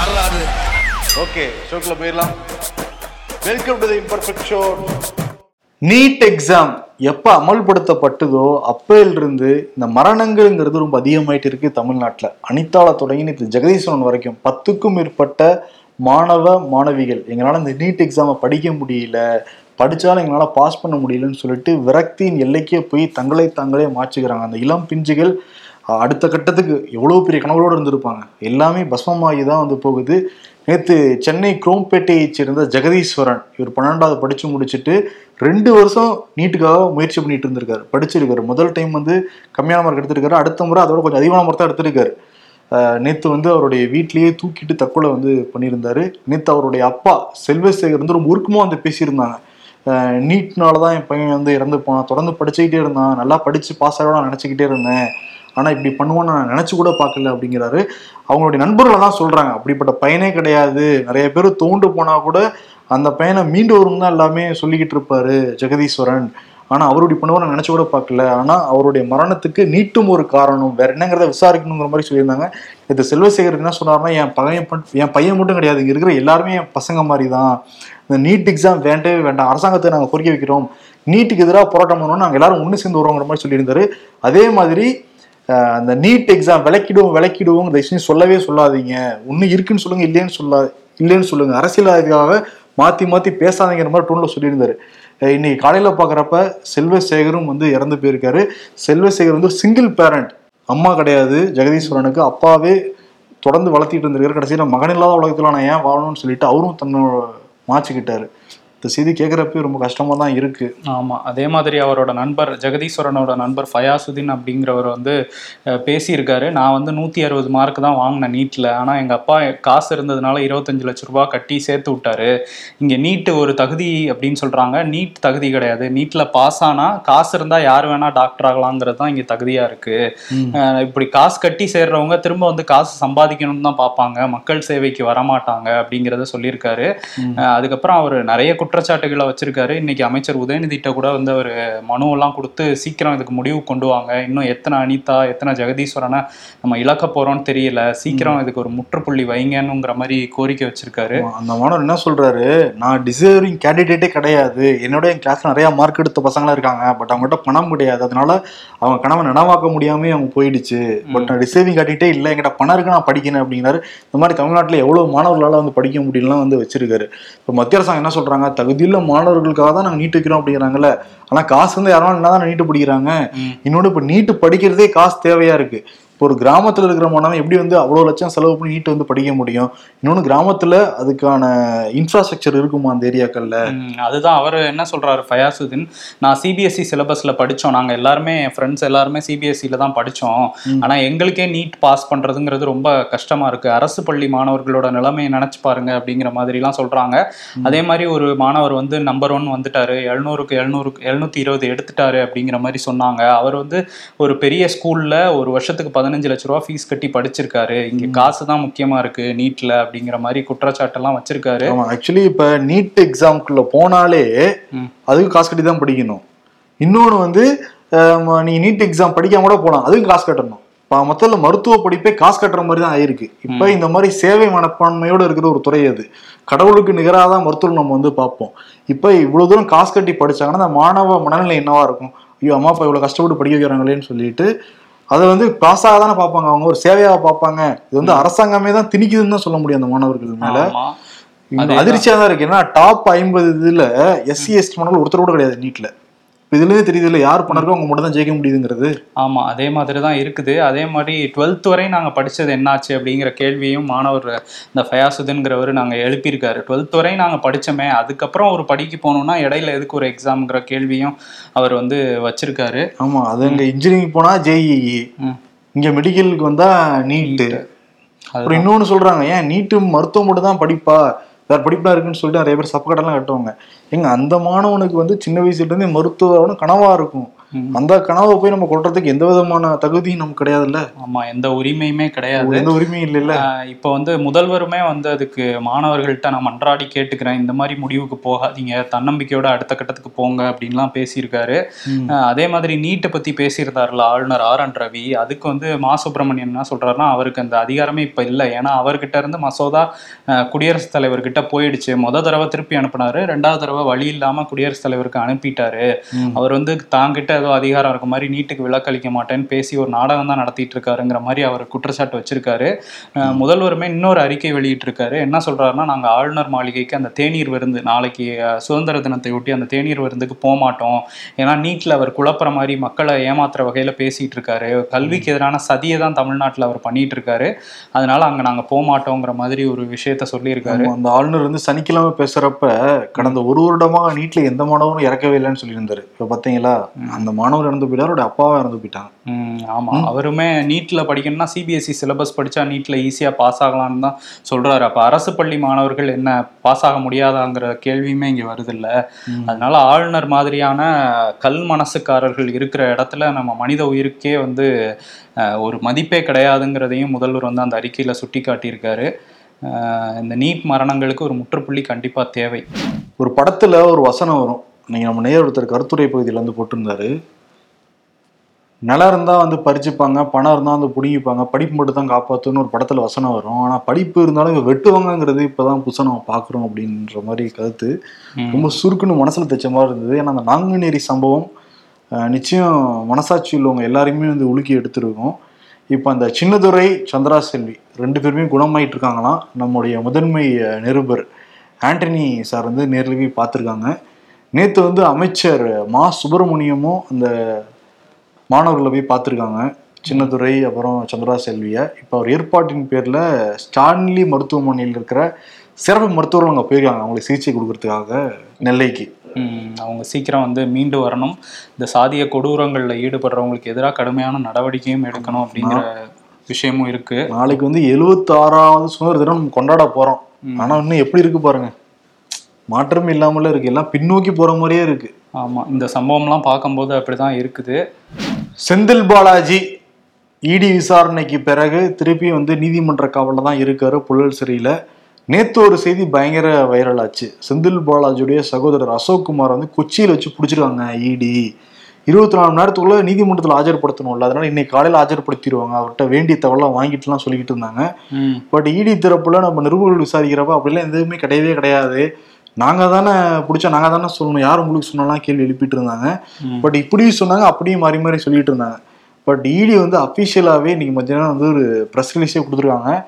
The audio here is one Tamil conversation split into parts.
வரலாறு ஓகே ஷோக்குள்ள போயிடலாம். Welcome to the imperfect show NEET exam எப்ப அமல்படுத்தப்பட்டதோ அப்பையிலிருந்து இந்த மரணங்கள்ங்கிறது ரொம்ப அதிகமாயிட்டு இருக்கு தமிழ்நாட்டில். அனிதால தொடங்கி நேற்று ஜெகதீஸ்வரன் வரைக்கும் பத்துக்கும் மேற்பட்ட மாணவ மாணவிகள். எங்களால் இந்த நீட் எக்ஸாமை படிக்க முடியல. படித்தாலும் எங்களால் பாஸ் பண்ண முடியலன்னு சொல்லிட்டு விரக்தியின் எல்லைக்கே போய் தங்களை தாங்களே மாச்சுக்கிறாங்க அந்த இளம் பிஞ்சுகள் அடுத்த கட்டத்துக்கு எவ்வளோ பெரிய கனவுகளோடு இருந்திருப்பாங்க. எல்லாமே பஸ்மமாகி தான் வந்து போகுது. நேற்று சென்னை குரோம்பேட்டையை சேர்ந்த ஜெகதீஸ்வரன் இவர் பன்னெண்டாவது படித்து முடிச்சுட்டு ரெண்டு வருஷம் நீட்டுக்காக முயற்சி பண்ணிட்டு இருந்திருக்காரு. படிச்சிருக்காரு. முதல் டைம் வந்து கம்மியான மார்க் எடுத்திருக்காரு. அடுத்த முறை அதோட கொஞ்சம் அதிகமான மார்க் தான் எடுத்திருக்காரு. நேற்று வந்து அவருடைய வீட்லேயே தூக்கிட்டு தற்கொலை வந்து பண்ணியிருந்தாரு. நேற்று அவருடைய அப்பா செல்வசேகர் வந்து ரொம்ப உருக்கமாக வந்து பேசியிருந்தாங்க. நீட்னால தான் என் பையன் வந்து இறந்து போனான். தொடர்ந்து படிச்சுக்கிட்டே இருந்தான். நல்லா படித்து பாஸ் ஆகிட நினச்சிக்கிட்டே இருந்தேன். ஆனால் இப்படி பண்ணுவான்னு நான் நினச்சி கூட பார்க்கல அப்படிங்கிறாரு. அவங்களுடைய நண்பர்களை தான் சொல்கிறாங்க அப்படிப்பட்ட பையனே கிடையாது. நிறைய பேர் தோண்டு போனால் கூட அந்த பையனை மீண்டு வரும் தான் எல்லாமே சொல்லிக்கிட்டு இருப்பாரு ஜெகதீஸ்வரன். ஆனால் அவருடைய இப்படி பண்ணுவார் நான் நினச்சி கூட பார்க்கல. ஆனால் அவருடைய மரணத்துக்கு நீட்டும் ஒரு காரணம். வேற என்னங்கிறத விசாரிக்கணுங்கிற மாதிரி சொல்லியிருந்தாங்க. இது செல்வசேகர் என்ன சொன்னார்னா என் பையன் பண்- என் பையன் மட்டும் கிடையாது. இங்கே இருக்கிற எல்லாருமே என் பசங்க மாதிரி தான் இந்த நீட் எக்ஸாம் வேண்டவே வேண்டாம். அரசாங்கத்தை நாங்கள் கோரிக்கை வைக்கிறோம். நீட்டுக்கு எதிராக போராட்டம் பண்ணணும் நாங்கள் எல்லாரும் ஒன்று சேர்ந்து வருவோங்கிற மாதிரி சொல்லியிருந்தாரு. அதே மாதிரி அந்த நீட் எக்ஸாம் விளக்கிடுவோம் விளக்கிடுவோம் தயவுசெய்து சொல்லவே சொல்லாதீங்க. ஒன்றும் இருக்குன்னு சொல்லுங்க இல்லைன்னு சொல்லா இல்லைன்னு சொல்லுங்க. அரசியல்வாதிகளாக மாற்றி மாற்றி பேசாதீங்கிற மாதிரி டோனில் சொல்லியிருந்தாரு. இன்னைக்கு காலையில் பார்க்குறப்ப செல்வசேகரும் வந்து இறந்து போயிருக்காரு. செல்வசேகர் வந்து சிங்கிள் பேரண்ட் அம்மா கிடையாது ஜெகதீஸ்வரனுக்கு. அப்பாவே தொடர்ந்து வளர்த்திட்டு இருந்திருக்காரு கடைசியில் மகன் இல்லாத உலகத்தில் நான் ஏன் வாழணும்னு சொல்லிட்டு அவரும் தன்னோட மாச்சிக்கிட்டாரு இந்த செய்தி கேட்குறப்ப ரொம்ப கஷ்டமாக தான் இருக்கு. ஆமா அதே மாதிரி அவரோட நண்பர் ஜெகதீஸ்வரனோட நண்பர் ஃபயாசுதீன் அப்படிங்கிறவர் வந்து பேசியிருக்காரு. நான் வந்து நூற்றி அறுபது மார்க் தான் வாங்கினேன் நீட்டில் ஆனால் எங்கள் அப்பா காசு இருந்ததுனால இருபத்தஞ்சு லட்ச ரூபா கட்டி சேர்த்து விட்டாரு. இங்கே நீட்டு ஒரு தகுதி அப்படின்னு சொல்கிறாங்க நீட் தகுதி கிடையாது. நீட்டில் பாஸ் ஆனால் காசு இருந்தால் யார் வேணால் டாக்டர் ஆகலாங்கிறது தான் இங்கே தகுதியாக இருக்குது இப்படி காசு கட்டி சேர்றவங்க திரும்ப வந்து காசு சம்பாதிக்கணும்னு தான் பார்ப்பாங்க. மக்கள் சேவைக்கு வரமாட்டாங்க அப்படிங்கிறத சொல்லியிருக்காரு. அதுக்கப்புறம் அவர் நிறைய குற்றச்சாட்டுகளை வச்சிருக்காரு. இன்னைக்கு அமைச்சர் உதயநிதிட்ட கூட வந்து அவர் மனுவெல்லாம் கொடுத்து சீக்கிரம் இதுக்கு முடிவு கொண்டு வாங்க. இன்னும் எத்தனை அனிதா எத்தனை ஜெகதீஸ்வரனை நம்ம இழக்க போறோம்னு தெரியல. சீக்கிரம் இதுக்கு ஒரு முற்றுப்புள்ளி வைங்கன்னுங்கிற மாதிரி கோரிக்கை வச்சிருக்காரு. அந்த மாணவர் என்ன சொல்றாரு? நான் டிசர்விங் கேண்டிடேட்டே கிடையாது. என்னோட என் கிளாஸ்ல நிறைய மார்க் எடுத்த பசங்களா இருக்காங்க. பட் அவங்ககிட்ட பணம் கிடையாது. அதனால அவங்க கனவை நனவாக்க முடியாம அவங்க போயிடுச்சு. பட் நான் டிசர்விங் கேண்டிடேட்டே இல்லை. என்கிட்ட பணம் இருக்கு நான் படிக்கணும் அப்படிங்கிறாரு. இந்த மாதிரி தமிழ்நாட்டில் எவ்வளவு மாணவர்களால வந்து படிக்க முடியலாம் வந்து வச்சிருக்காரு. இப்போ மத்திய அரசாங்கம் என்ன சொல்றாங்க? தகுதியுள்ள மாணவர்களுக்காக தான் நாங்கள் நீட் வைக்கிறோம் அப்படிங்கிறாங்கல்ல. ஆனா காசு வந்து யாரும் என்ன தான் நீட்டு படிக்கிறாங்க. இன்னொன்று இப்போ நீட்டு படிக்கிறதே காசு தேவையா இருக்கு. இப்போ ஒரு கிராமத்துல இருக்கிற மாணவன் எப்படி வந்து அவ்வளோ லட்சம் செலவு பண்ணி நீட் வந்து படிக்க முடியும்? இன்னொன்று கிராமத்துல அதுக்கான இன்ஃப்ராஸ்ட்ரக்சர் இருக்குமா அந்த ஏரியாக்கள்ல? அதுதான். அவர் என்ன சொல்றாரு? ஃபயாசுதீன் நான் சிபிஎஸ்சி சிலபஸ்ல படிச்சோம். நாங்க எல்லாருமே என் ஃப்ரெண்ட்ஸ் எல்லாருமே சிபிஎஸ்சியில தான் படிச்சோம். ஆனா எங்களுக்கே நீட் பாஸ் பண்றதுங்கிறது ரொம்ப கஷ்டமா இருக்கு. அரசு பள்ளி மாணவர்களோட நிலைமையை நினைச்சு பாருங்க அப்படிங்கிற மாதிரிலாம் சொல்றாங்க. அதே மாதிரி ஒரு மாணவர் வந்து நம்பர் ஒன் வந்துட்டாரு. எழுநூறுக்கு எழுநூறுக்கு எழுநூத்தி இருபது எடுத்துட்டாரு அப்படிங்கிற மாதிரி சொன்னாங்க. அவர் வந்து ஒரு பெரிய ஸ்கூல்ல ஒரு வருஷத்துக்கு பதினஞ்சு லட்ச ரூபா ஃபீஸ் கட்டி படிச்சிருக்காரு. இங்க காசு தான் முக்கியமா இருக்கு நீட்ல அப்படிங்கிற மாதிரி குற்றச்சாட்டெல்லாம் வச்சிருக்காரு. ஆக்சுவலி இப்ப நீட் எக்ஸாம்குள்ள போனாலே. அதுக்கு காசு கட்டி தான் படிக்கணும். இன்னொன்று வந்து நீ நீட் எக்ஸாம் படிக்காம கூட போகலாம் அதுக்கும் காசு கட்டணும். இப்போ மொத்தத்துல மருத்துவ படிப்பே காசு கட்டுற மாதிரி தான் ஆயிருக்கு. இப்போ இந்த மாதிரி சேவை மனப்பான்மையோட இருக்கிற ஒரு துறை அது. கடவுளுக்கு நிகராக தான் மருத்துவம் நம்ம வந்து பார்ப்போம். இப்போ இவ்வளவு தூரம் காசு கட்டி படிச்சாங்கன்னா அந்த மாணவ மனநிலை என்னவா இருக்கும்? ஐயோ அம்மா அப்பா இவ்வளவு கஷ்டப்பட்டு படிக்க வைக்கிறாங்களேன்னு சொல்லிட்டு அதை வந்து காசாக தானே பார்ப்பாங்க. அவங்க ஒரு சேவையாக பார்ப்பாங்க. இது வந்து அரசாங்கமே தான் திணிக்குதுன்னு தான் சொல்ல முடியும் அந்த மாணவர்கள் மேல. ஆமா. இன்னும் அதிர்ச்சியா தான். இருக்கு. ஏன்னா டாப் ஐம்பது இதுல எஸ்சி எஸ்டி மாணவர்கள் ஒருத்தர் கூட கிடையாது நீட்ல இதுலயே தெரியுது இல்ல யார் பண்ணாருக்கோ அவங்க மட்டும் தான் ஜெயிக்க முடியுதுங்கிறது. ஆமா அதே மாதிரி தான் இருக்குது. அதே மாதிரி டுவெல்த் வரை நாங்க படிச்சது என்னாச்சு அப்படிங்கிற கேள்வியும் மாணவர் இந்த ஃபயாசுதன்கிறவர் நாங்க எழுப்பியிருக்காரு. டுவெல்த் வரை நாங்க படிச்சோமே அதுக்கப்புறம் ஒரு படிக்க போகணும்னா இடையில எதுக்கு ஒரு எக்ஸாம்ங்கிற கேள்வியும் அவர் வந்து வச்சிருக்காரு. ஆமா அது அங்க இன்ஜினியரிங் போனா ஜேஇஇ ம். இங்க மெடிக்கலுக்கு வந்தா நீட்டு. அப்புறம் இன்னொன்னு சொல்றாங்க ஏன் நீட்டு மருத்துவம் மட்டும் தான் படிப்பா? சார் படிப்பா இருக்குன்னு சொல்லிட்டு நிறைய பேர் சப்பக்கட்டெல்லாம் கட்டுவாங்க. எங்க அந்த மாணவனுக்கு வந்து சின்ன வயசுலேருந்தே இருந்தே கனவாக கனவா இருக்கும். அந்த கனவை போய் நம்ம கொள்றதுக்கு எந்த விதமான தகுதியும் நமக்கு கிடையாதுல்ல? ஆமா எந்த உரிமையுமே கிடையாது. எந்த உரிமையும் இல்லைல்ல? இப்போ வந்து முதல்வருமே வந்து அதுக்கு மாணவர்கள்ட்ட நான் மன்றாடி கேட்டுக்கிறேன். இந்த மாதிரி முடிவுக்கு போகாதீங்க. தன்னம்பிக்கையோட அடுத்த கட்டத்துக்கு போங்க அப்படின்லாம் பேசியிருக்காரு. அதே மாதிரி நீட்டை பத்தி பேசியிருந்தாருல ஆளுநர் ஆர். என். ரவி. அதுக்கு வந்து மா. சுப்பிரமணியன் என்ன சொல்றாருன்னா அவருக்கு அந்த அதிகாரமே இப்ப இல்லை. ஏன்னா அவர்கிட்ட இருந்து மசோதா குடியரசுத் தலைவர்கிட்ட போயிடுச்சு. முத தடவை திருப்பி அனுப்புனாரு. ரெண்டாவது தடவை வழி இல்லாம குடியரசுத் தலைவருக்கு அனுப்பிட்டாரு. அவர் வந்து தாங்கிட்ட ஏதோ அதிகாரம் இருக்க மாதிரி நீட்டுக்கு விலக்களிக்க மாட்டேன்னு பேசி ஒரு நாடகம் தான் நடத்திட்டு இருக்காருங்கிற மாதிரி அவர் குற்றச்சாட்டு வச்சிருக்காரு. முதல்வருமே இன்னொரு அறிக்கை வெளியிட்டிருக்காரு. என்ன சொல்றாருன்னா நாங்க ஆளுநர் மாளிகைக்கு அந்த தேநீர் விருந்து நாளைக்கு சுதந்திர தினத்தை ஒட்டி அந்த தேநீர் விருந்துக்கு போக மாட்டோம். ஏன்னா நீட்ல அவர் குழப்புற மாதிரி மக்களை ஏமாத்துற வகையில பேசிட்டு இருக்காரு கல்விக்கு எதிரான சதியை தான் தமிழ்நாட்டுல அவர் பண்ணிட்டு இருக்காரு அதனால அங்க நாங்க போக மாட்டோங்கிற மாதிரி ஒரு விஷயத்த சொல்லியிருக்காரு. அந்த ஆளுநர் வந்து சனிக்கிழமை பேசுறப்ப கடந்த ஒரு வருடமா நீட்ல எந்த மாணவரும் இறக்கவே இல்லைன்னு சொல்லியிருந்தாரு. இப்ப பாத்தீங்களா? அந்த மாணவர் இறந்து போயிட்டாரு அவருடைய அப்பாவும் இறந்து போயிட்டாங்க. ம், ஆமா. அவருமே நீட்ல படிக்கணும்னா சிபிஎஸ்சி சிலபஸ் படிச்சா நீட்ல ஈஸியா பாஸ் ஆகலாம்னு தான் சொல்றாரு. அப்ப அரசு பள்ளி மாணவர்கள் என்ன பாஸ் ஆக முடியாதாங்கிற கேள்வியுமே இங்க வருது இல்ல அதனால ஆளுநர் மாதிரியான கல் மனசுக்காரர்கள் இருக்கிற இடத்துல நம்ம மனித உயிருக்கே வந்து ஒரு மதிப்பே கிடையாதுங்கிறதையும் முதல்வர் வந்து அந்த அறிக்கையில சுட்டி காட்டியிருக்காரு இந்த நீட் மரணங்களுக்கு ஒரு முற்றுப்புள்ளி கண்டிப்பா தேவை. ஒரு படத்துல ஒரு வசனம் வரும். நீங்க நம்ம நேர் ஒருத்தர் கருத்துரை பகுதியில வந்து போட்டிருந்தாரு. நிலம் இருந்தா வந்து பறிச்சுப்பாங்க பணம் இருந்தா வந்து பிடிங்கிப்பாங்க படிப்பு மட்டும் தான் காப்பாத்துன்னு ஒரு படத்துல வசனம் வரும். ஆனா படிப்பு இருந்தாலும் வெட்டுவாங்கங்கிறது இப்பதான் புதுசா நம்ம பாக்குறோம் அப்படின்ற மாதிரி கருத்து. ரொம்ப சுருக்குன்னு மனசுல தைச்ச மாதிரி இருந்தது. ஏன்னா அந்த நாங்குநேரி சம்பவம் நிச்சயம் மனசாட்சி உள்ளவங்க எல்லாரையுமே வந்து உலுக்கி எடுத்திருக்கும். இப்போ அந்த சின்னதுரை சந்திரா செல்வி ரெண்டு பேருமே குணமாயிட்டு இருக்காங்களாம். நம்முடைய முதன்மை நிருபர் ஆண்டனி சார் வந்து நேரில் போய் பார்த்துருக்காங்க. நேற்று வந்து அமைச்சர் மா சுப்பிரமணியமும் அந்த மாணவர்களை போய் பார்த்துருக்காங்க. சின்னதுரை அப்புறம் சந்திரா செல்வியை இப்போ அவர் ஏற்பாட்டின் பேரில் ஸ்டான்லி மருத்துவமனையில் இருக்கிற சிறப்பு மருத்துவர்கள் அங்கே போயிருக்காங்க. அவங்களுக்கு சிகிச்சை கொடுக்கறதுக்காக நெல்லைக்கு. அவங்க சீக்கிரம் வந்து மீண்டு வரணும். இந்த சாதிய கொடூரங்கள்ல ஈடுபடுறவங்களுக்கு எதிராக கடுமையான நடவடிக்கையும் எடுக்கணும் அப்படிங்கிற விஷயமும் இருக்கு. நாளைக்கு வந்து எழுபத்தி ஆறாவது சுதந்திர தினம் கொண்டாட போறோம். ஆனா இன்னும் எப்படி இருக்கு பாருங்க. மாற்றம் இல்லாமல இருக்கு. எல்லாம் பின்னோக்கி போற மாதிரியே இருக்கு. ஆமா இந்த சம்பவம்லாம் பார்க்கும்போது அப்படிதான் இருக்குது. செந்தில் பாலாஜி இடி விசாரணைக்கு பிறகு திருப்பி வந்து நீதிமன்ற காவலில் தான் இருக்காரு புழல் சிறையில். நேத்து ஒரு செய்தி பயங்கர வைரல் ஆச்சு. செந்தில் பாலாஜியுடைய சகோதரர் அசோக் குமார் வந்து கொச்சியில் வச்சு பிடிச்சிருக்காங்க இடி. இருபத்தி நாலு மணி நேரத்துக்குள்ள நீதிமன்றத்தில் ஆஜர்படுத்தணும்ல. அதனால இன்னைக்கு காலையில் ஆஜர்படுத்திடுவாங்க. அவர்கிட்ட வேண்டிய தகவலாம் வாங்கிட்டுலாம் சொல்லிக்கிட்டு இருந்தாங்க. பட் இடி தரப்புல நம்ம நிருபர்கள் விசாரிக்கிறப்ப அப்படிலாம் எதுவுமே கிடையவே கிடையாது. நாங்க தானே பிடிச்சா நாங்க தானே சொல்லணும். யார் உங்களுக்கு சொன்னாலாம் கேள்வி எழுப்பிட்டு இருந்தாங்க. பட் இப்படியும் சொன்னாங்க அப்படியும் மாறி மாறி சொல்லிட்டு இருந்தாங்க பட் இடி வந்து அஃபிஷியலாகவே இன்னைக்கு மத்தியானம் வந்து ஒரு ப்ரெஸ் ரிலீஸே கொடுத்துருக்காங்க.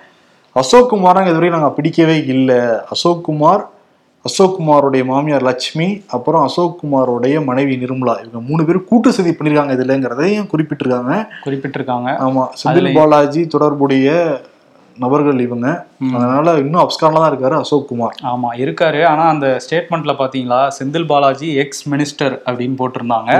அசோக் குமாராங்க இதுவரை நாங்கள் பிடிக்கவே இல்லை. அசோக் குமார் அசோக் குமாரோடைய மாமியார் லட்சுமி அப்புறம் அசோக் குமாரோடைய மனைவி நிர்மலா. இவங்க மூணு பேரும் கூட்டு சதி பண்ணிருக்காங்க இதுலங்கிறதையும் குறிப்பிட்டிருக்காங்க. குறிப்பிட்டிருக்காங்க. ஆமா செந்தில் பாலாஜி தொடர்புடைய நபர்கள் இவங்க. அதனால இன்னும் அப்ஸ்கார்ல தான் இருக்காரு அசோக் குமார். ஆமா இருக்காரு. ஆனா அந்த ஸ்டேட்மெண்ட்ல பாத்தீங்களா? செந்தில் பாலாஜி எக்ஸ் மினிஸ்டர் அப்படின்னு போட்டிருந்தாங்க.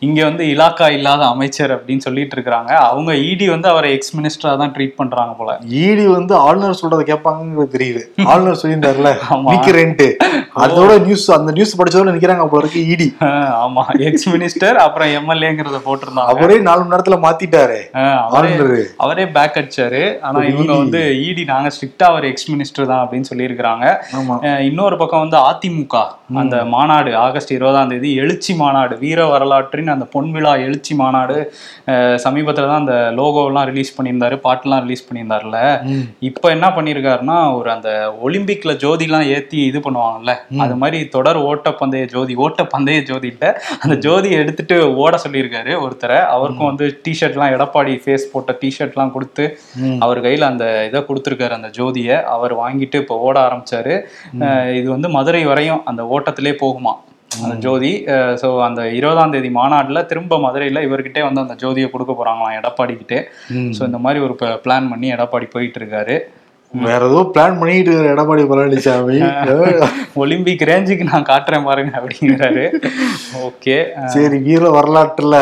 இங்க வந்து இலாக்கா இல்லாத அமைச்சர் அப்படின்னு சொல்லிட்டு இருக்காங்க. அவங்க இடி வந்து அவரை எக்ஸ் மினிஸ்டரா தான் ட்ரீட் பண்றாங்க போல. ஈடி வந்து ஆளுநர் சொல்றத கேட்பாங்கிறது தெரியுது. ஆளுநர் சொல்லியிருந்தாருல. நிக்கிறேன்ட்டு. அதோட நியூஸ் அந்த நியூஸ் படிச்சதோட நிக்கிறாங்க போல இருக்கு இடி ஆஹ் ஆமா. எக்ஸ் மினிஸ்டர் அப்புறம் எம்எல்ஏங்கிறத போட்டிருந்தாங்க. அவரே நாலு மணி நேரத்துல மாத்திட்டாரு. ஆளுநர். அவரே பேக் அடிச்சாரு. ஆனா இவங்க வந்து இடி நாங்க ஸ்ட்ரிக்டா அவர் எக்ஸ் மினிஸ்டர் தான் அப்படின்னு சொல்லியிருக்கிறாங்க. இன்னொரு பக்கம் வந்து அதிமுக அந்த மாநாடு ஆகஸ்ட் இருபதாம் தேதி எழுச்சி மாநாடு வீர வரலாற்றின் அந்த பொன்விழா எழுச்சி மாநாடு சமீபத்துல தான் அந்த லோகோலாம் ரிலீஸ் பண்ணியிருந்தாரு பாட்டுலாம் ரிலீஸ் பண்ணியிருந்தாருல. இப்போ என்ன பண்ணியிருக்காருன்னா ஒரு அந்த ஒலிம்பிக்ல ஜோதிலாம் ஏத்தி இது பண்ணுவாங்கல்ல அது மாதிரி தொடர் ஓட்டப்பந்தய ஜோதி ஓட்டப்பந்தய ஜோதிட்ட அந்த ஜோதியை எடுத்துட்டு ஓட சொல்லியிருக்காரு ஒருத்தரை. அவருக்கும் வந்து டிஷர்ட்லாம் எடப்பாடி ஃபேஸ் போட்ட டிஷர்ட்லாம் கொடுத்து. அவர் கையில அந்த இதை கொடுத்துருக்காரு அந்த ஜோதியை அவர் வாங்கிட்டு இப்போ ஓட ஆரம்பிச்சாரு. இது வந்து மதுரை வரையும் அந்த ஓட்டத்திலே போகுமா? அந்த ஜோதி. ஸோ அந்த இருபதாம் தேதி மாநாடுல திரும்ப மதுரையில இவர்கிட்டே வந்து அந்த ஜோதியை கொடுக்க போறாங்களாம் எடப்பாடி கிட்டே. ஸோ இந்த மாதிரி ஒரு பிளான் பண்ணி எடப்பாடி போயிட்டு இருக்காரு. வேற ஏதோ பிளான் பண்ணிட்டு எடப்பாடி பழனிசாமி ஒலிம்பிக் ரேஞ்சுக்கு நான் காட்டுறேன் பாருங்க அப்படிங்கிறாரு. ஓகே சரி வீர வரலாற்றுல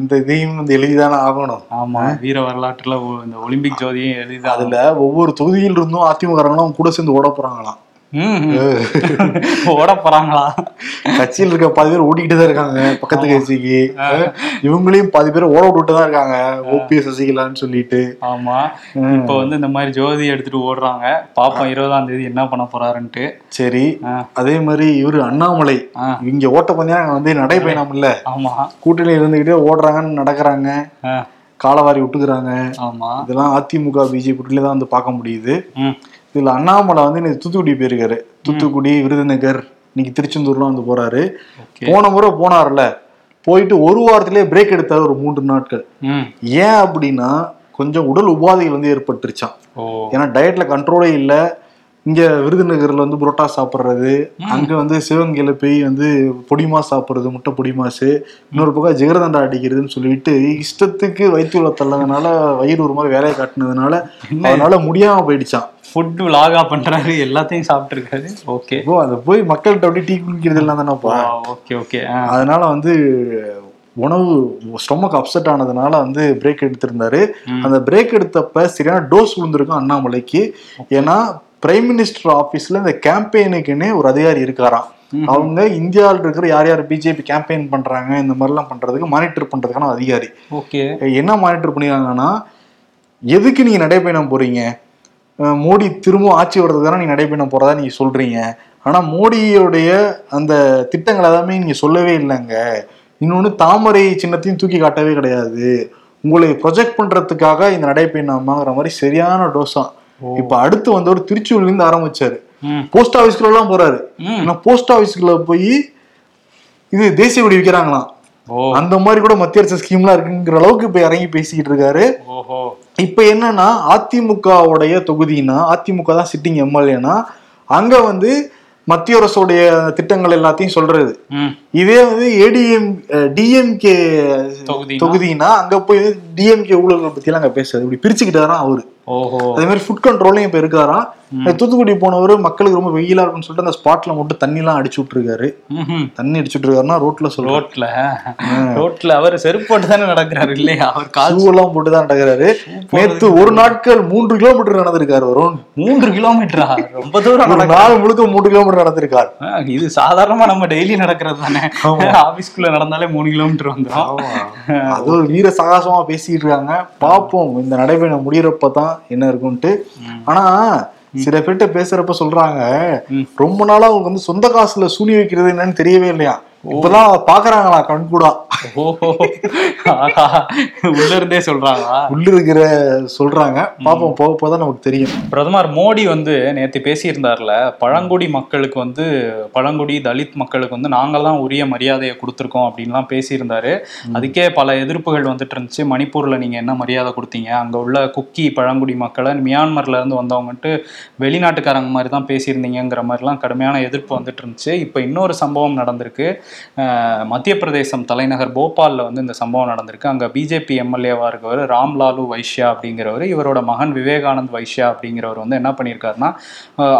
இந்த இதையும் வந்து எழுதிதானே ஆகணும். ஆமா வீர வரலாற்றுல இந்த ஒலிம்பிக் ஜோதியும் எளிதா அதுல ஒவ்வொரு தொகுதியில் இருந்தும் அதிமுக கூட சேர்ந்து ஓட போறாங்களாம். ஓட போறாங்களா? கட்சியில் இருக்க பாதி பேர் ஓடிக்கிட்டு தான் இருக்காங்க பக்கத்து கட்சிக்கு. இவங்களையும் பாதி பேர் ஓட விட்டுட்டு தான் இருக்காங்க ஓபிஎஸ் சசிகலான்னு சொல்லிட்டு. ஆமா. இப்போ வந்து இந்த மாதிரி ஜோதி எடுத்துட்டு ஓடுறாங்க. பாப்போம் இருபதாம் தேதி என்ன பண்ண போறாருன்ட்டு. சரி. அதே மாதிரி இவரு அண்ணாமலை. இங்க ஓட்டப்பந்தயம் வந்து நடைபயணம் இல்ல. ஆமா. கூட்டணியில இருந்துகிட்டே ஓடுறாங்கன்னு நடக்கிறாங்க. காலவாரி விட்டுக்கிறாங்க. ஆமா. இதெல்லாம் அதிமுக பிஜேபி தான் வந்து பார்க்க முடியுது. ம். இதுல அண்ணாமலை வந்து இன்னைக்கு தூத்துக்குடி போயிருக்காரு. தூத்துக்குடி விருதுநகர் இன்னைக்கு திருச்செந்தூர்லாம் வந்து போறாரு. போன முறை போனார்ல. போயிட்டு ஒரு வாரத்திலேயே பிரேக் எடுத்தாரு ஒரு மூன்று நாட்கள். ஏன் அப்படின்னா கொஞ்சம் உடல் உபாதைகள் வந்து ஏற்பட்டுருச்சான் ஏன்னா டயட்ல கண்ட்ரோலே இல்லை. இங்க விருதுநகர்ல வந்து புரோட்டா சாப்பிட்றது அங்க வந்து சிவகங்கையில போய் வந்து பொடிமா சாப்பிட்றது முட்டை பொடிமாசு இன்னொரு பக்கம் ஜிகரதண்டா அடிக்கிறதுன்னு சொல்லிட்டு இஷ்டத்துக்கு வயிற்றுல தள்ளதுனால வயிறு ஒரு மாதிரி வேலையை காட்டினதுனால அதனால முடியாம போயிடுச்சான் ஃபுட் விலாகா பண்றாரு எல்லாத்தையும் சாப்பிட்டு இருக்காரு ஓகே இப்போ அதை போய் மக்கள்கிட்ட அப்படியே டீ குடிக்கிறது எல்லாம் தானேப்பா ஓகே ஓகே அதனால வந்து உணவு ஸ்டொமக் அப்செட் ஆனதுனால வந்து பிரேக் எடுத்திருந்தாரு. அந்த பிரேக் எடுத்தப்ப சரியான டோஸ் விழுந்திருக்கும் அண்ணாமலைக்கு. ஏன்னா பிரைம் மினிஸ்டர் ஆபீஸ்ல இந்த கேம்பெயினுக்குன்னே ஒரு அதிகாரி இருக்காராம். அவங்க இந்தியாவில் இருக்கிற யார் யார் பிஜேபி கேம்பெயின் பண்றாங்க இந்த மாதிரிலாம் பண்றதுக்கு மானிட்டர் பண்றதுக்கான அதிகாரி. ஓகே. என்ன மானிட்டர் பண்ணிருக்காங்கன்னா எதுக்கு நீங்க நடைபயணம் போறீங்க? அஹ் மோடி திரும்ப ஆட்சி வர்றதுக்கு தானே நீங்க நடைபயணம் போறதா நீங்க சொல்றீங்க? ஆனா மோடியோடைய அந்த திட்டங்கள் எல்லாமே நீங்க சொல்லவே இல்லைங்க. இன்னொன்னு தாமரை சின்னத்தையும் தூக்கி காட்டவே கிடையாது. உங்களை ப்ரொஜெக்ட் பண்றதுக்காக இந்த நடைபயணமாங்கிற மாதிரி சரியான டோஸாம் இப்ப அடுத்து வந்தவர் திருச்சூர்ல இருந்து ஆரம்பிச்சாரு. போஸ்ட் ஆபீஸ்க்குள்ள எல்லாம் போறாரு. ஆனா போஸ்ட் ஆபீஸ்க்குள்ள போய் இது தேசிய கொடி விற்கிறாங்களாம் அந்த மாதிரி கூட மத்திய அரசு ஸ்கீம்லாம் இருக்குங்கிற அளவுக்கு இப்ப இறங்கி பேசிக்கிட்டு இருக்காரு. இப்ப என்னன்னா அதிமுகவுடைய தொகுதினா அதிமுக தான் சிட்டிங் எம்எல்ஏனா அங்க வந்து மத்திய அரசுடைய திட்டங்கள் எல்லாத்தையும் சொல்றது. இதே வந்து ஏடிஎம் டிஎம்கே தொகுதி தொகுதினா? அங்க போய் டிஎம்கே ஊழல்கள் பத்தி எல்லாம் அங்க பேசுறது. இப்படி பிரிச்சுக்கிட்டாராம் அவரு. ஓஹோ. அதே மாதிரி ஃபுட் கண்ட்ரோலையும் இப்ப இருக்காராம் தூத்துக்குடி போனவர் மக்களுக்கு ரொம்ப வெயிலா இருக்கும்னு சொல்லிட்டு அந்த ஸ்பாட்ல மட்டும் தண்ணி எல்லாம் அடிச்சு விட்டுருக்காரு. தண்ணி அடிச்சுட்டு இருக்காருன்னா ரோட்ல சொல்றோம் ரோட்ல. ரோட்ல அவர் செருப்பு போட்டு தானே நடக்கிறாரு இல்லையா? அவர் ஷூ எல்லாம் போட்டு தான் நடக்கிறாரு நேத்து ஒரு நாட்கள் மூன்று கிலோமீட்டர் நடந்திருக்காரு வருண். மூன்று கிலோமீட்டரா ரொம்ப தூரம் நாள் முழுக்க மூன்று கிலோமீட்டர் நடந்திருக்காரு. இது சாதாரணமா நம்ம டெய்லி நடக்கிறது தானே. ஆபீஸ்க்குள்ள நடந்தாலே மூணு கிலோமீட்டர் வந்துடும் அது ஒரு வீர சகாசமா பேசிட்டு இருக்காங்க. பாப்போம். இந்த நடைபயணம் முடியறப்பதான் என்ன இருக்கும்ட்டு ஆனா சில பேர்கிட்ட பேசுறப்ப சொல்றாங்க ரொம்ப நாளா அவங்க வந்து சொந்த காசுல சூனி வைக்கிறது என்னன்னு தெரியவே இல்லையா? இப்பதான் பாக்குறாங்களா கண்கூடா ஓஹோ ஆஹா, உள்ள இருந்தே சொல்றாங்களா? உள்ள இருக்கிற சொல்றாங்க. பாப்போம் போக போதான் நமக்கு தெரியும். பிரதமர் மோடி வந்து நேத்து பேசியிருந்தார்ல பழங்குடி மக்களுக்கு வந்து பழங்குடி தலித் மக்களுக்கு வந்து நாங்கள் தான் உரிய மரியாதையை கொடுத்துருக்கோம் அப்படின்லாம் பேசியிருந்தாரு. அதுக்கே பல எதிர்ப்புகள் வந்துட்டு இருந்துச்சு. மணிப்பூர்ல நீங்க என்ன மரியாதை கொடுத்தீங்க? அங்க உள்ள குக்கி பழங்குடி மக்களை மியான்மர்ல இருந்து வந்தவங்கட்டு வெளிநாட்டுக்காரங்க மாதிரி தான் பேசியிருந்தீங்கிற மாதிரிலாம் கடுமையான எதிர்ப்பு வந்துட்டு இருந்துச்சு. இப்போ இன்னொரு சம்பவம் நடந்திருக்கு. மத்திய பிரதேசம் தலைநகர் போபால்ல வந்து இந்த சம்பவம் நடந்திருக்கு. அங்க பிஜேபி எம்எல்ஏவா இருக்கவர் ராம்லாலு வைஷ்யா அப்படிங்கிறவர் இவரோட மகன் விவேகானந்த் வைஷ்யா அப்படிங்கிறவர் வந்து என்ன பண்ணியிருக்காருன்னா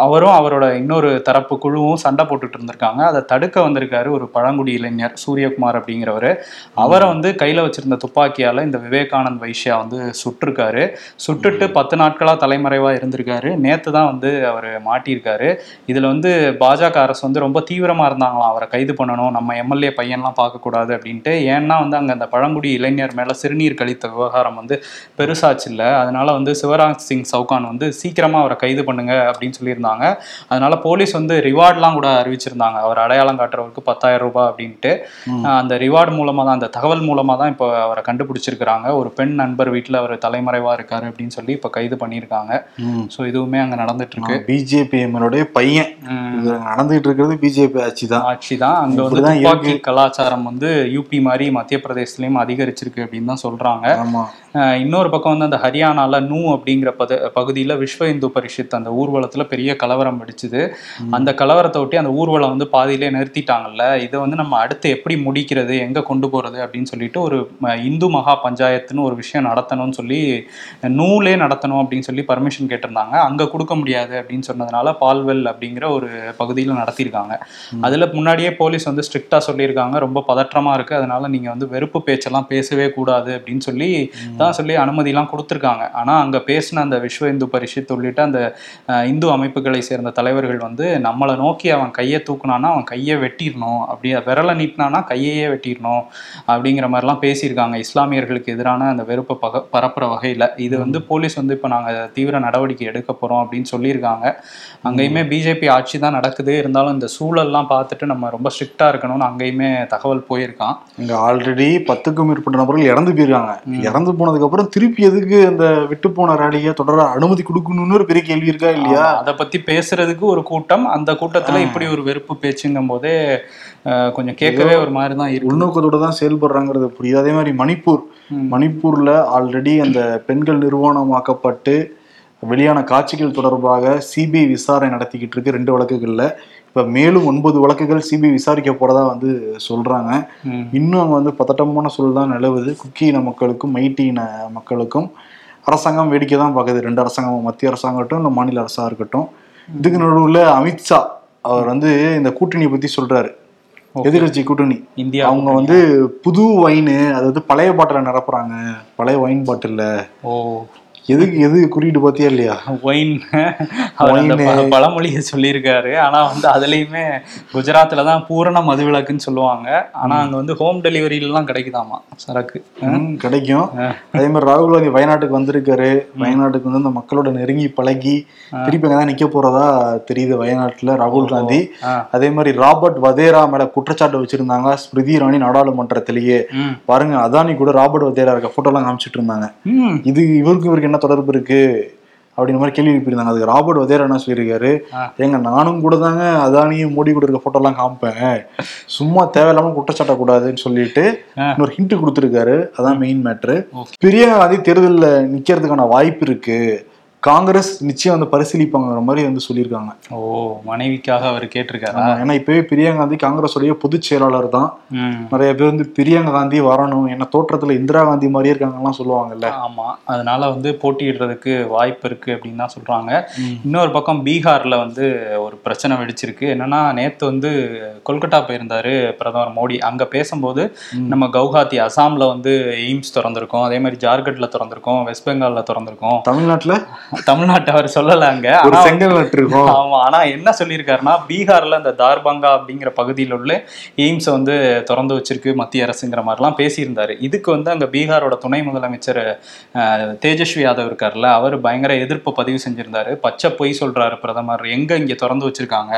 அவரும் அவரோட இன்னொரு தரப்பு குழுவும் சண்டை போட்டுட்டு இருந்திருக்காங்க. அதை தடுக்க வந்திருக்காரு ஒரு பழங்குடி இளைஞர் சூரியகுமார் அப்படிங்கிறவர். அவரை வந்து கையில வச்சிருந்த துப்பாக்கியால இந்த விவேகானந்த் வைஷ்யா வந்து சுட்டிருக்காரு. சுட்டுட்டு பத்து நாட்களா தலைமறைவா இருந்திருக்காரு. நேத்து தான் வந்து அவர் மாட்டியிருக்காரு. இதுல வந்து பாஜக அரசு வந்து ரொம்ப தீவிரமா இருந்தாங்களாம். அவரை கைது பண்ணணும் நம்ம எம்எல்ஏ பையன்லாம் பார்க்கக்கூடாது அப்படின்ட்டு. ஏன்னா வந்து அங்க அந்த பழங்குடி இளைஞர் மேல சிறுநீர் கழித்த விவகாரம் வந்து பெருசாச்சு இல்ல. அதனால வந்து சிவராஜ் சிங் சவுகான் வந்து சீக்கிரமா அவரை கைது பண்ணுங்க அப்படின்னு சொல்லியிருந்தாங்க. அதனால போலீஸ் வந்து ரிவார்ட்லாம் கூட அறிவிச்சிருந்தாங்க. அவர் அடையாளம் காட்டுறவருக்கு பத்தாயிரம் ரூபாய் அப்படின்ட்டு. அந்த ரிவார்டு மூலமா தான் அந்த தகவல் மூலமா தான் இப்போ அவரை கண்டுபிடிச்சிருக்கிறாங்க. ஒரு பெண் நண்பர் வீட்டுல அவர் தலைமறைவா இருக்காரு அப்படின்னு சொல்லி இப்போ கைது பண்ணியிருக்காங்க. ஸோ இதுவுமே அங்க நடந்துட்டு இருக்கு பிஜேபி எம்எல்ஏடைய பையன். நடந்துகிட்டு இருக்கிறது பிஜேபி ஆட்சி தான். ஆட்சி தான். அங்க வந்து துப்பாக்கி கலாச்சாரம் வந்து யூபி மாதிரி மத்திய பிரதேசலயும் அதிகரிச்சிருக்கு அப்படின்னு தான் சொல்றாங்க. ஆமா. இன்னொரு பக்கம் வந்து அந்த ஹரியானால நூ அப்படிங்கிற பத பகுதியில் விஸ்வ இந்து பரிஷத் அந்த ஊர்வலத்தில் பெரிய கலவரம் வெடிச்சுது. அந்த கலவரத்தை ஒட்டி அந்த ஊர்வலம் வந்து பாதியிலே நிறுத்திட்டாங்கல்ல. இதை வந்து நம்ம அடுத்து எப்படி முடிக்கிறது எங்கே கொண்டு போகிறது அப்படின்னு சொல்லிட்டு ஒரு இந்து மகா பஞ்சாயத்துன்னு ஒரு விஷயம் நடத்தணும்னு சொல்லி நூலே நடத்தணும் அப்படின்னு சொல்லி பர்மிஷன் கேட்டிருந்தாங்க. அங்கே கொடுக்க முடியாது அப்படின்னு சொன்னதுனால பால்வெல் அப்படிங்கிற ஒரு பகுதியில் நடத்தியிருக்காங்க. அதில் முன்னாடியே போலீஸ் வந்து ஸ்ட்ரிக்டா சொல்லியிருக்காங்க. ரொம்ப பதற்றமா இருக்கு. அதனால நீங்க வந்து வெறுப்பு பேச்செல்லாம் பேசவே கூடாது அப்படின்னு சொல்லி தான் சொல்லி அனுமதிலாம் கொடுத்துருக்காங்க. ஆனா அங்க பேசின அந்த விஸ்வ இந்து பரிஷத் உள்ளிட்ட அந்த இந்து அமைப்புகளை சேர்ந்த தலைவர்கள் வந்து நம்மளை நோக்கி அவன் கையை தூக்குனானா அவன் கையை வெட்டிடணும். அப்படி விரலை நீட்டினானா கையையே வெட்டிடணும் அப்படிங்கிற மாதிரிலாம் பேசியிருக்காங்க. இஸ்லாமியர்களுக்கு எதிரான அந்த வெறுப்பை பக பரப்புற வகையில். இது வந்து போலீஸ் வந்து இப்போ நாங்கள் தீவிர நடவடிக்கை எடுக்க போகிறோம் அப்படின்னு சொல்லியிருக்காங்க. அங்கேயுமே பிஜேபி ஆட்சி தான் நடக்குது இருந்தாலும் இந்த சூழல்லாம் பார்த்துட்டு நம்ம ரொம்ப ஸ்ட்ரிக்டாக இருக்கணும்னு அங்கேயுமே தகவல் போயிருக்கான். இங்க ஆல்ரெடி பத்துக்கும் மேற்பட்ட நபர்கள் இறந்து போயிருக்காங்க. இறந்து போனதுக்கு அப்புறம் திருப்பி எதுக்கு அந்த விட்டு போன ரேலியை தொடர அனுமதி கொடுக்கணும்னு ஒரு பெரிய கேள்வி இருக்கா இல்லையா? அதை பத்தி பேசுறதுக்கு ஒரு கூட்டம். அந்த கூட்டத்துல இப்படி ஒரு வெறுப்பு பேச்சுங்கும் போதே கொஞ்சம் கேட்கவே ஒரு மாதிரி தான் இருக்கு. உள்நோக்கத்தோட தான் செயல்படுறாங்கிறது புரியுது. அதே மாதிரி மணிப்பூர். மணிப்பூர்ல ஆல்ரெடி அந்த பெண்கள் நிர்வாணமாக்கப்பட்டு வெளியான காட்சிகள் தொடர்பாக சிபிஐ விசாரணை நடத்திக்கிட்டு இருக்கு ரெண்டு வழக்குகள்ல. இப்ப மேலும் ஒன்பது வழக்குகள் சிபிஐ விசாரிக்க போறதா வந்து சொல்றாங்க. இன்னும் அங்க வந்து பதட்டமான சூழல் தான் நிலவுது. குக்கி இன மக்களுக்கும் மைட்டி இன மக்களுக்கும் அரசாங்கம் வேடிக்கை தான் பார்க்குது. ரெண்டு அரசாங்கம் மத்திய அரசாங்கம் இருக்கட்டும் இல்லை மாநில அரசாக இருக்கட்டும். இதுக்கு நடுவுல அமித்ஷா அவர் வந்து இந்த கூட்டணியை பத்தி சொல்றாரு. எதிர்கட்சி கூட்டணி. இந்தியா அவங்க வந்து புது ஒயின் அதாவது பழைய பாட்டில நிரப்புறாங்க. பழைய ஒயின் பாட்டில்ல ஓ. எதுக்கு எது குறியீடு பாத்தியா இல்லையா? ஒயின் பழமொழியை சொல்லியிருக்காரு. ஆனா வந்து அதுலயுமே குஜராத்ல தான் பூரண மதுவிலக்குன்னு சொல்லுவாங்க. ஆனா அங்க வந்து ஹோம் டெலிவரிலாம் கிடைக்குதாமா சரக்கு? கிடைக்கும். அதே மாதிரி ராகுல் காந்தி வயநாட்டுக்கு வந்திருக்காரு. வயநாட்டுக்கு வந்து அந்த மக்களோட நெருங்கி பழகி திருப்பி அங்கதான் நிக்க போறதா தெரியுது வயநாட்டுல ராகுல் காந்தி. அதே மாதிரி ராபர்ட் வதேரா மேல குற்றச்சாட்டு வச்சிருந்தாங்க ஸ்மிருதி இரானி நாடாளுமன்றத்திலேயே. பாருங்க அதானி கூட ராபர்ட் வதேரா இருக்க போட்டோ எல்லாம் காமிச்சிட்டு இருந்தாங்க. இது இவருக்கு இவருக்கு என்ன தொடர்பு இருக்கு? அப்படின்ற மாதிரி கேள்வி எழுப்பியிருந்தாங்க. அதுக்கு ராபர்ட் வதேரா என்ன சொல்லியிருக்காரு. ஏங்க நானும் கூட தாங்க அதானியும் மோடி கூட இருக்க போட்டோ எல்லாம் காமிப்பேன். சும்மா தேவையில்லாம குற்றச்சாட்ட கூடாதுன்னு சொல்லிட்டு. இன்னொரு ஹிண்ட் கொடுத்துருக்காரு. அதான் மெயின் மேட்ரு. பிரியங்கா காந்தி தேர்தலில் நிக்கிறதுக்கான வாய்ப்பு இருக்கு. காங்கிரஸ் நிச்சயம் வந்து பரிசீலிப்பாங்கிற மாதிரி வந்து சொல்லியிருக்காங்க. ஓ மனைவிக்காக அவர் கேட்டிருக்காரா? ஏன்னா இப்பவே பிரியங்கா காந்தி காங்கிரஸுடைய பொதுச் செயலாளர் தான். நிறைய பேர் வந்து பிரியங்கா காந்தி வரணும் என்ன தோற்றத்துல இந்திரா காந்தி மாதிரியே இருக்காங்கலாம் சொல்லுவாங்கல்ல. ஆமா அதனால வந்து போட்டியிடுறதுக்கு வாய்ப்பு இருக்கு அப்படின்னு தான் சொல்றாங்க. இன்னொரு பக்கம் பீகார்ல வந்து ஒரு பிரச்சனை வெடிச்சிருக்கு. என்னன்னா நேத்து வந்து கொல்கட்டா போயிருந்தாரு பிரதமர் மோடி. அங்க பேசும்போது நம்ம கவுஹாத்தி அசாம்ல வந்து எய்ம்ஸ் திறந்திருக்கோம் அதே மாதிரி ஜார்க்கண்ட்ல திறந்திருக்கோம் வெஸ்ட் பெங்கால்ல திறந்திருக்கோம். தமிழ்நாட்டுல? தமிழ்நாட்டை அவர் சொல்லல அங்க. ஒரு ஆனா செங்கல் நட்டு இருக்கும். ஆமா ஆனா என்ன சொல்லியிருக்காருன்னா பீகார்ல இந்த தார்பங்கா அப்படிங்கிற பகுதியில் உள்ள எய்ம்ஸை வந்து திறந்து வச்சிருக்கு மத்திய அரசுங்கிற மாதிரிலாம் பேசியிருந்தாரு. இதுக்கு வந்து அங்க பீகாரோட துணை முதலமைச்சர் தேஜஸ்வி யாதவ் இருக்கார்ல அவர் பயங்கர எதிர்ப்பு பதிவு செஞ்சிருந்தாரு. பச்சை பொய் சொல்றாரு பிரதமர். எங்க இங்க திறந்து வச்சிருக்காங்க?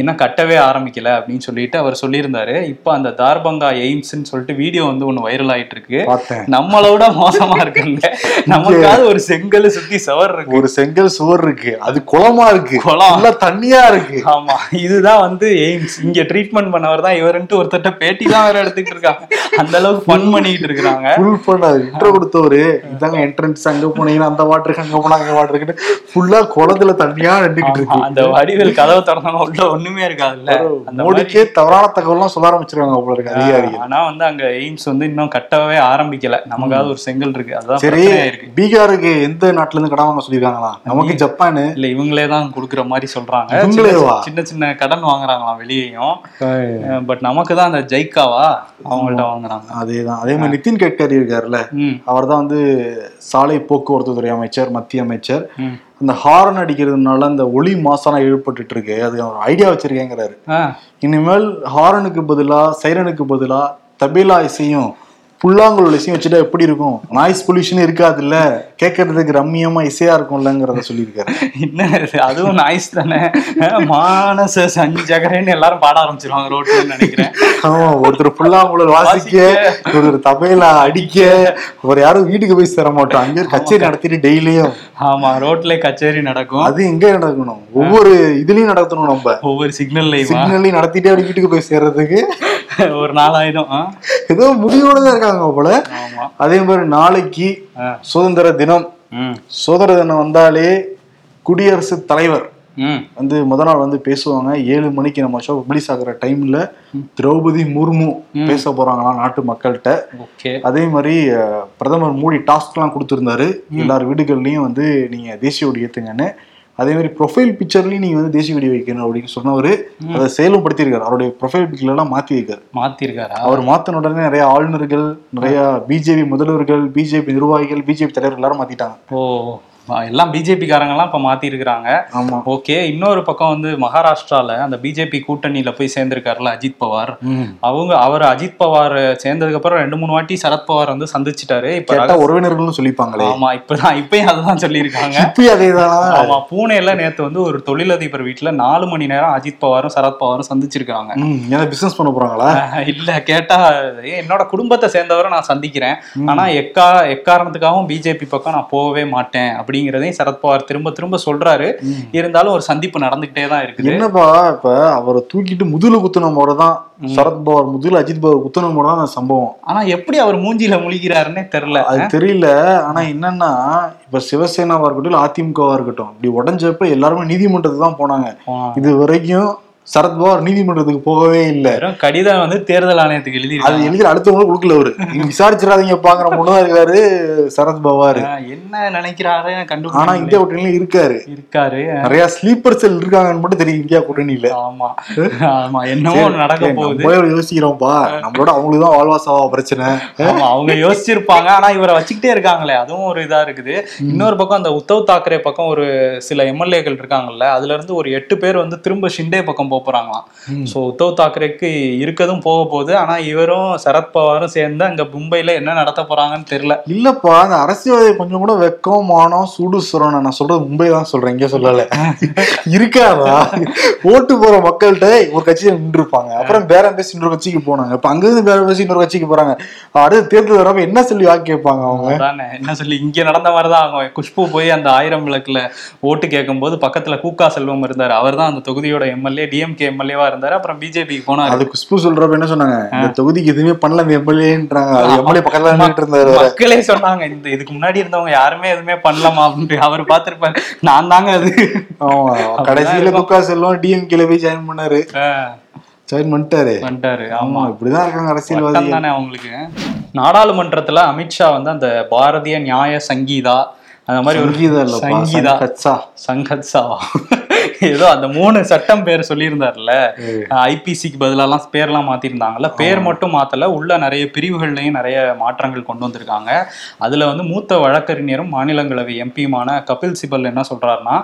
இன்னும் கட்டவே ஆரம்பிக்கல அப்படின்னு சொல்லிட்டு அவர் சொல்லியிருந்தாரு. இப்போ அந்த தார்பங்கா எய்ம்ஸ்ன்னு சொல்லிட்டு வீடியோ வந்து ஒன்று வைரல் ஆயிட்டு இருக்கு. நம்மளோட மோசமா இருக்குங்க. நமக்காவது ஒரு செங்கல் சுத்தி சவர் இருக்கு ஒரு செங்கல் சுவர் இருக்கு. அது குளமா இருக்கு. குளம். தண்ணியா இருக்கு. ஆமா. இதுதான் வந்து எய்ம்ஸ். இங்க ட்ரீட்மெண்ட் பண்ணவர் தான் இவருன்ட்டு ஒருத்தட்ட பேட்டி தான் வேற எடுத்துக்கிட்டு இருக்காங்க. அந்த அளவுக்கு ஃபன் பண்ணிட்டு இருக்காங்க ஃபுல் பண்ண இன்ட்ரோ கொடுத்தவரு. இதாங்க என்ட்ரன்ஸ் அங்க போனீங்கன்னா அந்த வாட்டர் இருக்கு அங்க போனா அங்க வாட்டர் இருக்குன்னு ஃபுல்லா குளத்துல தண்ணியா நின்றுகிட்டு இருக்கு. அந்த வடிவேல் கதவை திறந்தாங்க உள்ள ஒண்ணுமே இருக்காதுல்ல. மோடிக்கே தவறான தகவல்லாம் சொல்ல ஆரம்பிச்சிருக்காங்க போல இருக்கு அதிகாரிகள். ஆனா வந்து அங்க எய்ம்ஸ் வந்து இன்னும் கட்டவே ஆரம்பிக்கல. நமக்காவது ஒரு செங்கல் இருக்கு. அதுதான் சரி பீகாருக்கு எந்த நாட்டுல இருந்து கடன் வாங்க சொல்லிருக்காங்களா நமக்கு ஜப்பானு. இல்ல இவங்களே தான் கொடுக்குற மாதிரி சொல்றாங்க? சின்ன- சின்ன கடன் வாங்குறாங்களாம் வெளியேயும். பட் நமக்கு தான் அந்த ஜைக்காவா அவங்கள்ட்ட வாங்குறாங்க. அதேதான். அதே மாதிரி நிதின் கட்கரி இருக்காருல்ல அவர் தான் வந்து சாலை போக்குவரத்து துறை அமைச்சர் மத்திய அமைச்சர். அந்த ஹாரன் அடிக்கிறதுனால அந்த ஒளி மாசம் ஏற்பட்டுட்டு இருக்கு அது ஒரு ஐடியா வச்சிருக்கேங்கிறாரு. இனிமேல் ஹாரனுக்கு பதிலா சைரனுக்கு பதிலா தபேலா இசையும் புல்லாங்குழல் இசையும் வச்சுட்டா எப்படி இருக்கும்? நாய்ஸ் பொல்யூஷன் இருக்காதுல்ல. கேட்கறதுக்கு ரம்மியமா இசையா இருக்கும்லங்கிறத சொல்லியிருக்காரு. என்ன? அதுவும் நாய்ஸ் தானே. மானச சஞ்சகரன்னு எல்லாரும் பாட ஆரம்பிச்சிருவாங்க ரோட்ல நினைக்கிறேன். ஆமா ஒருத்தர் புல்லாங்குழல் வாசிக்க ஒருத்தர் தபேலா அடிக்க ஒரு யாரும் வீட்டுக்கு போய் சேர மாட்டோம். அங்கே கச்சேரி நடத்திட்டு டெய்லியும். ஆமா ரோட்ல கச்சேரி நடக்கும். அது எங்க நடக்கணும்? ஒவ்வொரு இதுலயும் நடத்தணும் நம்ம. ஒவ்வொரு சிக்னல்லையுமா சிக்னல்லையும் நடத்திட்டே அப்படி வீட்டுக்கு போய் சேர்றதுக்கு. ஒரு நாலாயிரம்? ஏதோ முடிவோட தான் இருக்காங்க போல. அதே மாதிரி நாளைக்கு. சுதந்திர தினம். சுதந்திர தினம் வந்தாலே குடியரசுத் தலைவர் வந்து முத நாள் வந்து பேசுவாங்க. ஏழு மணிக்கு நம்ம ஷோ பப்ளிஷ் ஆகுற டைம்ல திரௌபதி முர்மு பேச போறாங்களாம் நாட்டு மக்கள்கிட்ட. அதே மாதிரி பிரதமர் மோடி டாஸ்க்லாம் கொடுத்துருந்தாரு. எல்லார் வீடுகள்லயும் வந்து நீங்க தேசிய கொடி ஏத்துங்கன்னு. அதே மாதிரி ப்ரொஃபைல் பிக்சர்லயும் நீங்க வந்து தேசிய கொடி வைக்கணும் அப்படின்னு சொன்னவரு அதை செயலும் படுத்தியிருக்காரு அவருடைய ப்ரொஃபைல் பிக்சர்ல எல்லாம் மாத்தி வைக்காரு மாத்திருக்காரா? அவர் மாத்தின உடனே நிறைய ஆளுநர்கள் நிறைய பிஜேபி முதல்வர்கள் பிஜேபி நிர்வாகிகள் பிஜேபி தலைவர்கள் எல்லாரும் மாத்திட்டாங்க. ஓ. எல்லாம் பிஜேபி காரங்கெல்லாம் இப்ப மாத்தி இருக்கிறாங்க ஆமா. ஓகே இன்னொரு பக்கம் வந்து மகாராஷ்டிரால அந்த பிஜேபி கூட்டணியில போய் சேர்ந்திருக்காருல அஜித் பவார். அவங்க அவர் அஜித் பவார் சேர்ந்ததுக்கு அப்புறம் ரெண்டு மூணு வாட்டி சரத் பவார் வந்து சந்திச்சிட்டாரு. இப்ப கேட்டா உறவினர்கள்னு சொல்லிப்பாங்களே. ஆமா இப்பதான் இப்பயும் அதுதான் சொல்லியிருக்காங்க. இப்பயும் ஆமா பூனேல நேத்து வந்து ஒரு தொழிலதிபர் வீட்டுல நாலு மணி நேரம் அஜித் பவாரும் சரத் பவாரும் சந்திச்சிருக்காங்க ஏன்னா பிசினஸ் பண்ண போறாங்களா? இல்ல கேட்டா "ஏய், என்னோட குடும்பத்தை சேர்ந்தவரை நான் சந்திக்கிறேன். ஆனா எக்கா எக்காரணத்துக்காகவும் பிஜேபி பக்கம் நான் போகவே மாட்டேன். அப்படிங்கிறதையும் சரத்பவார் திரும்ப திரும்ப சொல்றாரு. இருந்தாலும் ஒரு சந்திப்பு நடந்துகிட்டே தான் இருக்குது. என்னப்பா இப்ப அவரை தூக்கிட்டு முதுகுல குத்துன முறை தான் சரத்பவார் முதுகுல அஜித் பவார் குத்துன முறை தான் சம்பவம். ஆனா எப்படி அவர் மூஞ்சில முழிக்கிறாருன்னே தெரியல. அது தெரியல. ஆனா என்னன்னா இப்ப சிவசேனாவா இருக்கட்டும் அதிமுகவா இருக்கட்டும் இப்படி உடஞ்சப்ப எல்லாருமே நீதிமன்றத்துக்கு தான் போனாங்க. இது வரைக்கும் சரத்பவார் நீதிமன்றத்துக்கு போகவே இல்ல. கடிதம் வந்து தேர்தல் ஆணையத்துக்கு எழுதி அது எழுதி அடுத்தவங்களும் கொடுக்கல அவரு. நீங்க விசாரிச்சிடாதீங்க பாக்குற முன்னதான் இருக்காரு சரத்பவார் என்ன நினைக்கிறாரு ஆனா கண்டுபிடிக்க இந்தியா கூட்டணியில இருக்காரு. இருக்காரு. நிறைய ஸ்லீப்பர் செல் இருக்காங்கன்னு மட்டும் தெரியும் இந்தியா கூட்டணியில. ஆமா. ஆமா ஒண்ணு நடக்க போகுது. யோசிக்கிறோம்ப்பா நம்மளோட அவங்களுக்கு தான் வாழ்வாசாவா பிரச்சனை. அவங்க யோசிச்சிருப்பாங்க. ஆனா இவரை வச்சுக்கிட்டே இருக்காங்களே அதுவும் ஒரு இதா இருக்குது. இன்னொரு பக்கம் அந்த உத்தவ் தாக்கரே பக்கம் ஒரு சில எம்எல்ஏக்கள் இருக்காங்கல்ல அதுல இருந்து ஒரு எட்டு பேர் வந்து திரும்ப ஷிண்டே பக்கம் போக போறாங்களாம். சோ உத்தவ் தாக்கரேக்கு இருக்கதும் போக போகுது. ஆனா இவரும் சரத்பவாரும் சேர்ந்து அங்க மும்பைல என்ன நடத்த போறாங்கன்னு தெரியல. இல்லப்பா அந்த அரசியல்வாதி கொஞ்சம் கூட வெக்கம் மானம் சூடு சுரணம். நான் சொல்றது மும்பை தான் சொல்றேன் இங்க சொல்லல. இருக்காதா? ஓட்டு போற மக்கள்கிட்ட ஒரு கட்சியில நின்று இருப்பாங்க அப்புறம் பேரம் பேசி இன்னொரு கட்சிக்கு போனாங்க. இப்ப அங்கிருந்து பேரம் பேசி இன்னொரு கட்சிக்கு போறாங்க. அடுத்து தேர்தல் வரப்ப என்ன சொல்லி வாக்கு கேட்பாங்க அவங்க? என்ன சொல்லி இங்க நடந்த மாதிரிதான் அவங்க குஷ்பு போய் அந்த ஆயிரம் விளக்குல ஓட்டு கேட்கும்போது பக்கத்துல கூக்கா செல்வம் இருந்தாரு. அவர் தான் அந்த தொகுதியோட எம்எல்ஏ டிஎம்கே எம்எல்ஏவா இருந்தாரு. அப்புறம் பிஜேபிக்கு போனாரு. அது குஷ்பு சொல்றப்ப என்ன சொன்னாங்க? இந்த தொகுதிக்கு எதுவுமே பண்ணல அந்த எம்எல்ஏன்றாங்க எம்எல்ஏ பக்கத்துல இருந்தாரு. மக்களே சொன்னாங்க இந்த இதுக்கு முன்னாடி இருந்தவங்க யாருமே எதுவுமே பண்ணலாமா அப்படின்ட்டு. அவர் பார்த்திருப்பாரு. நான் தாங்க அது. கடைசியில குக்கா செல்வம் டிஎம்கேல போய் ஜாயின் பண்ணாரு. ஜாயின் பண்ணிட்டாரு. வந்துட்டாரு ஆமா இப்படிதான் இருக்காங்க அரசியல்வாதி தானே அவங்களுக்கு? நாடாளுமன்றத்துல அமித்ஷா வந்து அந்த பாரதிய நியாய சங்கீதா அந்த மாதிரி ஒரு சங்கீதா சங்கத்சாவா ஏதோ அந்த மூணு சட்டம் பேர் சொல்லியிருந்தார்ல ஐபிசிக்கு பதிலாலாம் பேர்லாம் மாத்திருந்தாங்கல்ல. பேர் மட்டும் மாத்தல உள்ள நிறைய பிரிவுகள்லையும் நிறைய மாற்றங்கள் கொண்டு வந்திருக்காங்க. அதுல வந்து மூத்த வழக்கறிஞரும் மாநிலங்களவை எம்பியுமான கபில் சிபல் என்ன சொல்றாருன்னா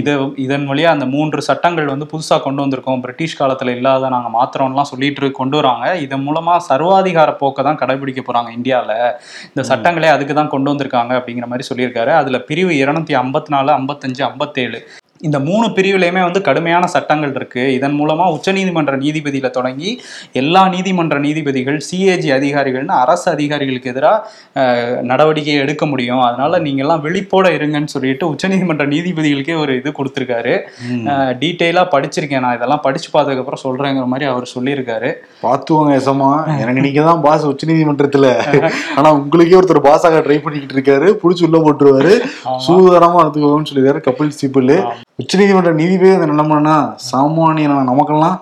இது இதன் வழியா அந்த மூன்று சட்டங்கள் வந்து புதுசா கொண்டு வந்திருக்கோம். பிரிட்டிஷ் காலத்துல இல்லாத நாங்க மாத்திரம்லாம் சொல்லிட்டு கொண்டு வராங்க. இதன் மூலமா சர்வாதிகார போக்கை தான் கடைபிடிக்க போறாங்க இந்தியால. இந்த சட்டங்களே அதுக்கு தான் கொண்டு வந்திருக்காங்க அப்படிங்கிற மாதிரி சொல்லியிருக்காரு. அதுல பிரிவு இருநூத்தி ஐம்பத்தி நாலு ஐம்பத்தஞ்சு ஐம்பத்தேழு. இந்த மூணு பிரிவுலையுமே வந்து கடுமையான சட்டங்கள் இருக்கு. இதன் மூலமா உச்சநீதிமன்ற நீதிபதியில தொடங்கி எல்லா நீதிமன்ற நீதிபதிகள் சிஏஜி அதிகாரிகள்னு அரசு அதிகாரிகளுக்கு எதிராக நடவடிக்கை எடுக்க முடியும். அதனால நீங்க எல்லாம் விழிப்போட இருங்கன்னு சொல்லிட்டு உச்சநீதிமன்ற நீதிபதிகளுக்கே ஒரு இது கொடுத்துருக்காரு. டீட்டெயிலா படிச்சிருக்கேன் நான். இதெல்லாம் படிச்சு பார்த்ததுக்கு அப்புறம் சொல்றேங்கிற மாதிரி அவர் சொல்லியிருக்காரு. பாத்துவாங்க எசமா எனக்கு நீங்க தான் பாஸ் உச்ச நீதிமன்றத்துல. ஆனா உங்களுக்கே ஒருத்தர் பாஸாக ட்ரை பண்ணிக்கிட்டு இருக்காரு. புடிச்சு உள்ள போட்டுருவாரு. சூதாரமா எடுத்துக்கோன்னு சொல்லிடுறாரு கபில் சிபில். உச்ச நீதிமன்ற நீதிபதி அந்த நிலைமைனா சாமானியன நமக்கெல்லாம்?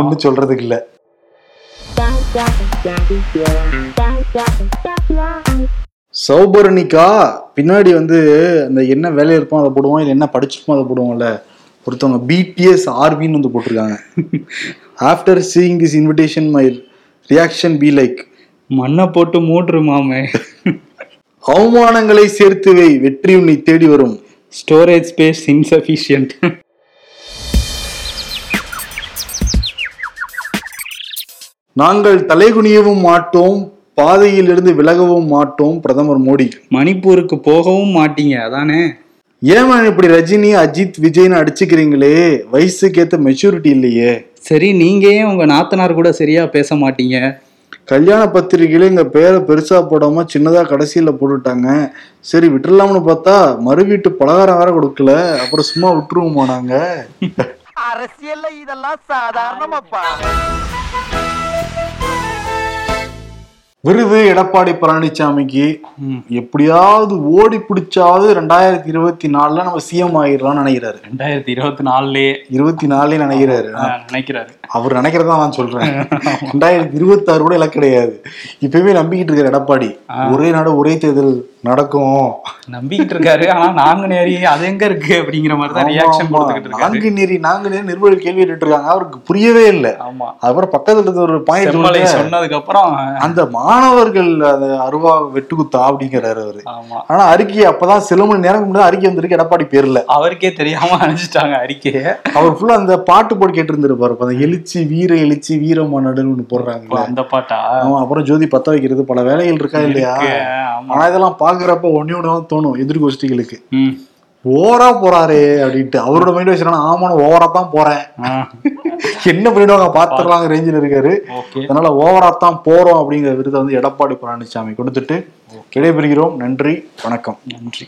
ஒன்றும் சொல்றதுக்கு இல்ல. சௌபரணிக்கா பின்னாடி வந்து அந்த என்ன வேலையில் இருப்போம் அதை போடுவோம் இல்லை என்ன படிச்சிருப்போம் அதை போடுவோம்ல ஒருத்தவங்க பிடிஎஸ் ஆர்பின்னு வந்து போட்டிருக்காங்க. After seeing this invitation my reaction be like மண்ணை போட்டு மூட்டுரு மாமே. அவமானங்களை சேர்த்து வை வெற்றி உன்னை தேடி வரும். ஸ்டோரேஜ் ஸ்பேஸ் இன்சஃபிஷியன்ட் நாங்கள் தலைகுனியவும் மாட்டோம் பாதையில் இருந்து விலகவும் மாட்டோம் பிரதமர் மோடி. மணிப்பூருக்கு போகவும் மாட்டீங்க அதானே? ஏமா இப்படி ரஜினி அஜித் விஜய்னு அடிச்சுக்கிறீங்களே? வயசுக்கு ஏத்த மெச்சூரிட்டி இல்லையே. சரி நீங்க ஏன் உங்க நாத்தனார் கூட சரியா பேச மாட்டீங்க. கல்யாண பத்திரிகையில எங்க பேரை பெருசா போடாம சின்னதா கடைசியில போட்டுட்டாங்க. சரி விட்டுறலாம்னு பார்த்தா மறு வீட்டு பலகாரம் வேற கொடுக்கல. அப்புறம் சும்மா விட்டுருவோமா நாங்க? அரசியல்ல இதெல்லாம் சாதாரணமாப்பா. விருது எடப்பாடி பழனிசாமிக்கு எப்படியாவது ஓடி பிடிச்சாவது ரெண்டாயிரத்தி இருபத்தி நாலுல நம்ம சிஎம் ஆயிடலாம்னு நினைக்கிறாரு. ரெண்டாயிரத்தி இருபத்தி நாலுலயே. இருபத்தி நாலுல நினைக்கிறாரு. நினைக்கிறாரு. அவர் நினைக்கிறதா நான் சொல்றேன். ரெண்டாயிரத்தி இருபத்தி ஆறு கூட இலக்கு கிடையாது. இப்பயுமே நம்பிக்கிட்டு இருக்காரு எடப்பாடி. ஒரே நாடு ஒரே தேர்தல் நடக்கும். நம்பிக்கிட்டு இருக்காரு. ஆனா நாங்குநேரி அது எங்க இருக்கு அப்படிங்கிற மாதிரி தான் ரியாக்ஷன் கொடுத்துக்கிட்டு இருக்காரு. நான்கு நெறி நிர்வாகிகள் கேள்வி கேட்டுட்டு இருக்காங்க. அவருக்கு புரியவே இல்லை. ஆமா. அப்புறம் பக்கத்துல இருந்த ஒரு பாயிண்ட் சொன்னதுக்கு அப்புறம் அந்த மாணவர்கள் அந்த அருவா வெட்டுக்குத்தா அப்படிங்கிறாரு அவரு. ஆமா. ஆனா அறிக்கை அப்பதான் சில மணி நேரம் முன்னாடி அறிக்கை வந்திருக்கு எடப்பாடி பேர்ல. அவருக்கே தெரியாம அனுப்பிச்சிட்டாங்க அறிக்கையை. அவர் ஃபுல்லா அந்த பாட்டு போட்டு கேட்டு இருந்திருப்பாரு அந்த எழுச்சி வீர எழுச்சி வீரமானடுன்னு ஒண்ணு போடுறாங்க அந்த பாட்டா? ஆமா அப்புறம் ஜோதி பத்த வைக்கிறது பல வேலைகள் இருக்கா இல்லையா? ஆனா இதெல்லாம் பாக்குறப்ப ஒன்னே ஒண்ணு தான் தோணும் எதிர்கோஷ்டிகளுக்கு ம். ஓவரா போறாரே அப்படின்ட்டு. அவரோட மைண்ட் வச்சுனா ஆமா நான் ஓவரா தான் போறேன். என்ன பண்ணிடுவாங்க? பாத்துறாங்க ரேஞ்சில் இருக்காரு. அதனால ஓவரா தான் போறோம் அப்படிங்கிற விருதை வந்து எடப்பாடி பழனிசாமி கொடுத்துட்டு விடைபெறுகிறோம். நன்றி வணக்கம். நன்றி.